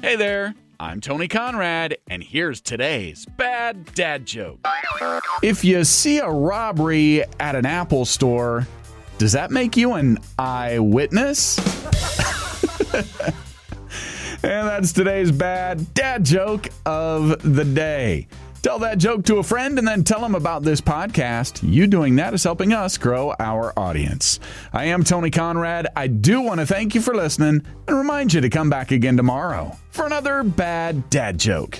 Hey there, I'm Tony Conrad, and here's today's bad dad joke. If you see a robbery at an Apple store, does that make you an eyewitness? and that's today's bad dad joke of the day. Tell that joke to a friend and then tell them about this podcast. You doing that is helping us grow our audience. I am Tony Conrad. I do want to thank you for listening and remind you to come back again tomorrow for another bad dad joke.